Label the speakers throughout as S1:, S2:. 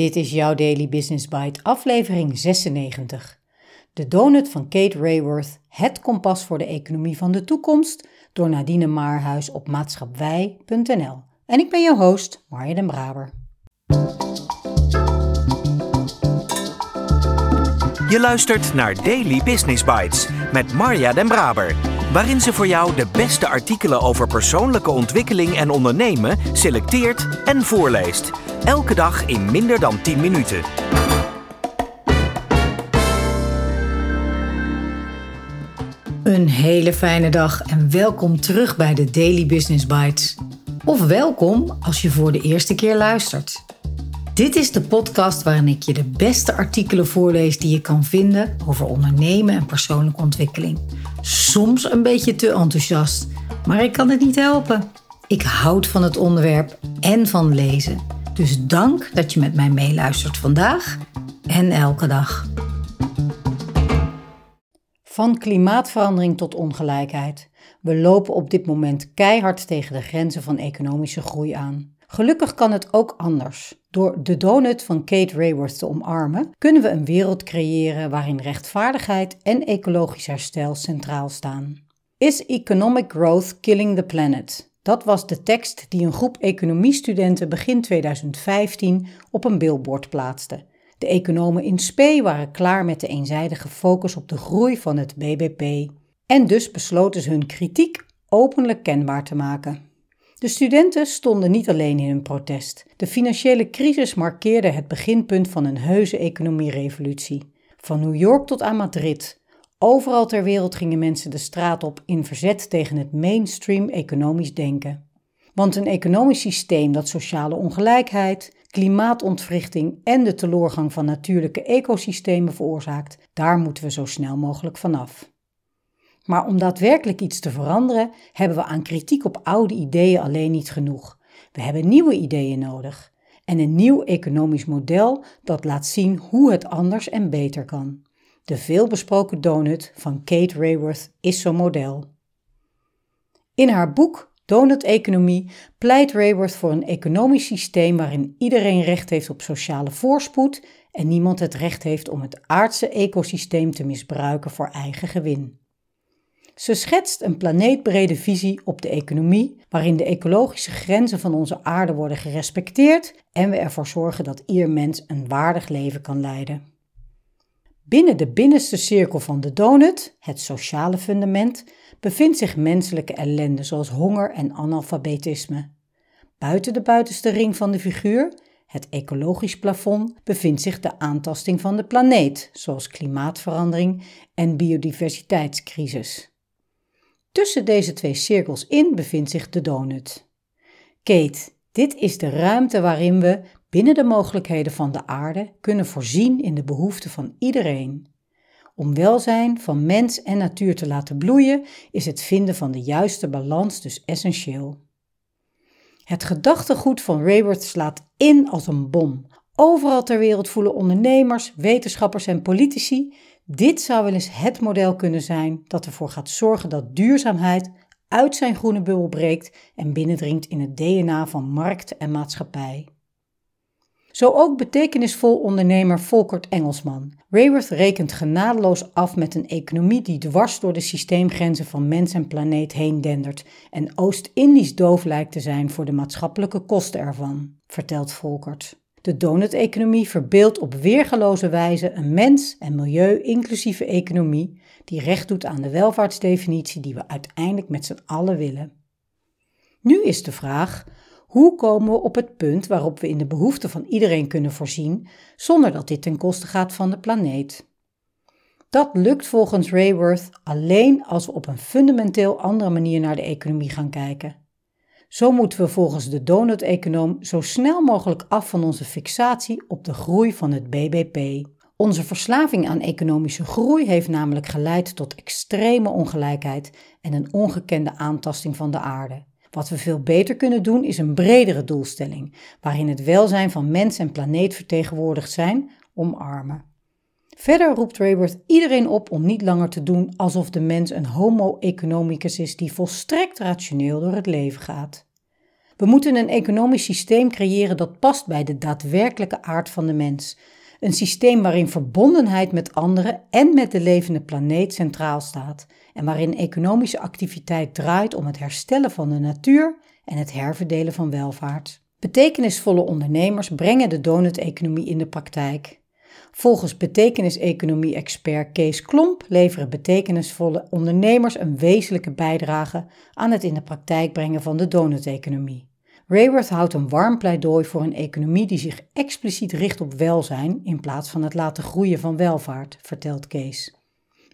S1: Dit is jouw Daily Business Bite, aflevering 96. De donut van Kate Rayworth, het kompas voor de economie van de toekomst, door Nadine Maarhuis op maatschappij.nl. En ik ben je host, Marja den Braber.
S2: Je luistert naar Daily Business Bites met Marja den Braber, waarin ze voor jou de beste artikelen over persoonlijke ontwikkeling en ondernemen selecteert en voorleest. Elke dag in minder dan 10 minuten.
S1: Een hele fijne dag en welkom terug bij de Daily Business Bites. Of welkom als je voor de eerste keer luistert. Dit is de podcast waarin ik je de beste artikelen voorlees die je kan vinden over ondernemen en persoonlijke ontwikkeling. Soms een beetje te enthousiast, maar ik kan het niet helpen. Ik houd van het onderwerp en van lezen. Dus dank dat je met mij meeluistert vandaag en elke dag. Van klimaatverandering tot ongelijkheid. We lopen op dit moment keihard tegen de grenzen van economische groei aan. Gelukkig kan het ook anders. Door de donut van Kate Rayworth te omarmen, kunnen we een wereld creëren waarin rechtvaardigheid en ecologisch herstel centraal staan. Is economic growth killing the planet? Dat was de tekst die een groep economiestudenten begin 2015 op een billboard plaatste. De economen in spe waren klaar met de eenzijdige focus op de groei van het BBP. En dus besloten ze hun kritiek openlijk kenbaar te maken. De studenten stonden niet alleen in hun protest. De financiële crisis markeerde het beginpunt van een heuse economierevolutie. Van New York tot aan Madrid. Overal ter wereld gingen mensen de straat op in verzet tegen het mainstream economisch denken. Want een economisch systeem dat sociale ongelijkheid, klimaatontwrichting en de teloorgang van natuurlijke ecosystemen veroorzaakt, daar moeten we zo snel mogelijk vanaf. Maar om daadwerkelijk iets te veranderen, hebben we aan kritiek op oude ideeën alleen niet genoeg. We hebben nieuwe ideeën nodig en een nieuw economisch model dat laat zien hoe het anders en beter kan. De veelbesproken donut van Kate Rayworth is zo'n model. In haar boek Donut Economie pleit Rayworth voor een economisch systeem waarin iedereen recht heeft op sociale voorspoed en niemand het recht heeft om het aardse ecosysteem te misbruiken voor eigen gewin. Ze schetst een planeetbrede visie op de economie, waarin de ecologische grenzen van onze aarde worden gerespecteerd en we ervoor zorgen dat ieder mens een waardig leven kan leiden. Binnen de binnenste cirkel van de donut, het sociale fundament, bevindt zich menselijke ellende zoals honger en analfabetisme. Buiten de buitenste ring van de figuur, het ecologisch plafond, bevindt zich de aantasting van de planeet, zoals klimaatverandering en biodiversiteitscrisis. Tussen deze twee cirkels in bevindt zich de donut. Kate, dit is de ruimte waarin we, binnen de mogelijkheden van de aarde, kunnen voorzien in de behoeften van iedereen. Om welzijn van mens en natuur te laten bloeien, is het vinden van de juiste balans dus essentieel. Het gedachtegoed van Rayworth slaat in als een bom. Overal ter wereld voelen ondernemers, wetenschappers en politici dit zou wel eens het model kunnen zijn dat ervoor gaat zorgen dat duurzaamheid uit zijn groene bubbel breekt en binnendringt in het DNA van markt en maatschappij. Zo ook betekenisvol ondernemer Volkert Engelsman. Rayworth rekent genadeloos af met een economie die dwars door de systeemgrenzen van mens en planeet heen dendert en Oost-Indisch doof lijkt te zijn voor de maatschappelijke kosten ervan, vertelt Volkert. De donut-economie verbeeldt op weergaloze wijze een mens- en milieu-inclusieve economie die recht doet aan de welvaartsdefinitie die we uiteindelijk met z'n allen willen. Nu is de vraag: hoe komen we op het punt waarop we in de behoeften van iedereen kunnen voorzien zonder dat dit ten koste gaat van de planeet? Dat lukt volgens Rayworth alleen als we op een fundamenteel andere manier naar de economie gaan kijken. Zo moeten we volgens de donut-econoom zo snel mogelijk af van onze fixatie op de groei van het BBP. Onze verslaving aan economische groei heeft namelijk geleid tot extreme ongelijkheid en een ongekende aantasting van de aarde. Wat we veel beter kunnen doen is een bredere doelstelling, waarin het welzijn van mens en planeet vertegenwoordigd zijn, omarmen. Verder roept Rayworth iedereen op om niet langer te doen alsof de mens een homo economicus is die volstrekt rationeel door het leven gaat. We moeten een economisch systeem creëren dat past bij de daadwerkelijke aard van de mens. Een systeem waarin verbondenheid met anderen en met de levende planeet centraal staat en waarin economische activiteit draait om het herstellen van de natuur en het herverdelen van welvaart. Betekenisvolle ondernemers brengen de donut-economie in de praktijk. Volgens betekeniseconomie-expert Kees Klomp leveren betekenisvolle ondernemers een wezenlijke bijdrage aan het in de praktijk brengen van de donut-economie. Rayworth houdt een warm pleidooi voor een economie die zich expliciet richt op welzijn in plaats van het laten groeien van welvaart, vertelt Kees.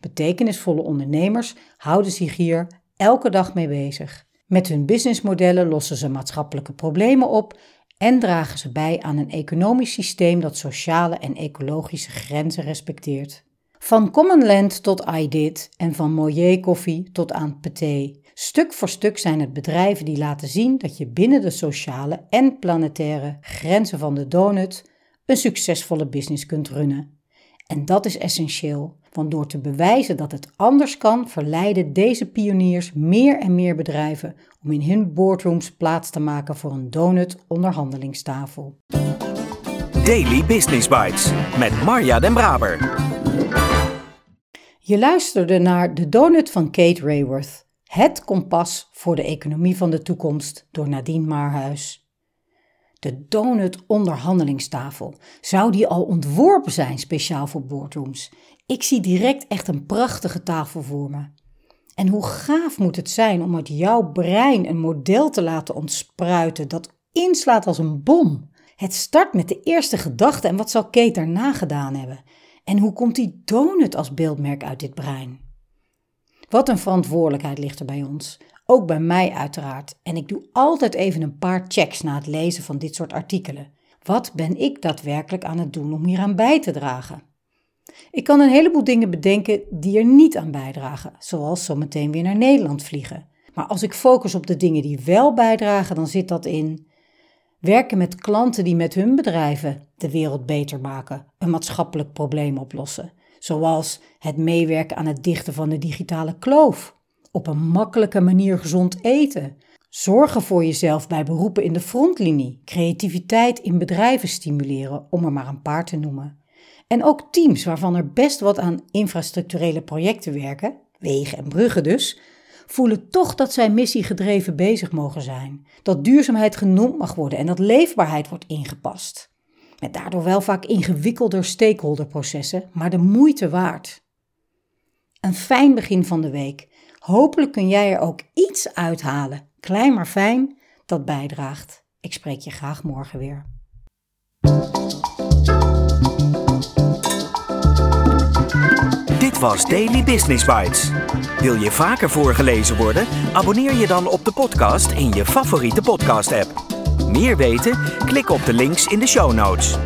S1: Betekenisvolle ondernemers houden zich hier elke dag mee bezig. Met hun businessmodellen lossen ze maatschappelijke problemen op en dragen ze bij aan een economisch systeem dat sociale en ecologische grenzen respecteert. Van Commonland tot iDid en van Moyer Koffie tot aan Pathé. Stuk voor stuk zijn het bedrijven die laten zien dat je binnen de sociale en planetaire grenzen van de donut een succesvolle business kunt runnen. En dat is essentieel, want door te bewijzen dat het anders kan, verleiden deze pioniers meer en meer bedrijven om in hun boardrooms plaats te maken voor een donut onderhandelingstafel.
S2: Daily Business Bites met Marja Den Braber.
S1: Je luisterde naar De Donut van Kate Rayworth, het kompas voor de economie van de toekomst door Nadine Marhuis. De donut onderhandelingstafel. Zou die al ontworpen zijn speciaal voor boardrooms? Ik zie direct echt een prachtige tafel voor me. En hoe gaaf moet het zijn om uit jouw brein een model te laten ontspruiten dat inslaat als een bom? Het start met de eerste gedachte en wat zal Kate daarna gedaan hebben? En hoe komt die donut als beeldmerk uit dit brein? Wat een verantwoordelijkheid ligt er bij ons. Ook bij mij uiteraard. En ik doe altijd even een paar checks na het lezen van dit soort artikelen. Wat ben ik daadwerkelijk aan het doen om hieraan bij te dragen? Ik kan een heleboel dingen bedenken die er niet aan bijdragen, zoals zometeen weer naar Nederland vliegen. Maar als ik focus op de dingen die wel bijdragen, dan zit dat in werken met klanten die met hun bedrijven de wereld beter maken, een maatschappelijk probleem oplossen, zoals het meewerken aan het dichten van de digitale kloof, op een makkelijke manier gezond eten, zorgen voor jezelf bij beroepen in de frontlinie, creativiteit in bedrijven stimuleren, om er maar een paar te noemen. En ook teams waarvan er best wat aan infrastructurele projecten werken, wegen en bruggen dus, voelen toch dat zij missiegedreven bezig mogen zijn. Dat duurzaamheid genoemd mag worden en dat leefbaarheid wordt ingepast. Met daardoor wel vaak ingewikkelder stakeholderprocessen, maar de moeite waard. Een fijn begin van de week. Hopelijk kun jij er ook iets uithalen, klein maar fijn, dat bijdraagt. Ik spreek je graag morgen weer.
S2: Dit was Daily Business Bites. Wil je vaker voorgelezen worden? Abonneer je dan op de podcast in je favoriete podcast-app. Meer weten? Klik op de links in de show notes.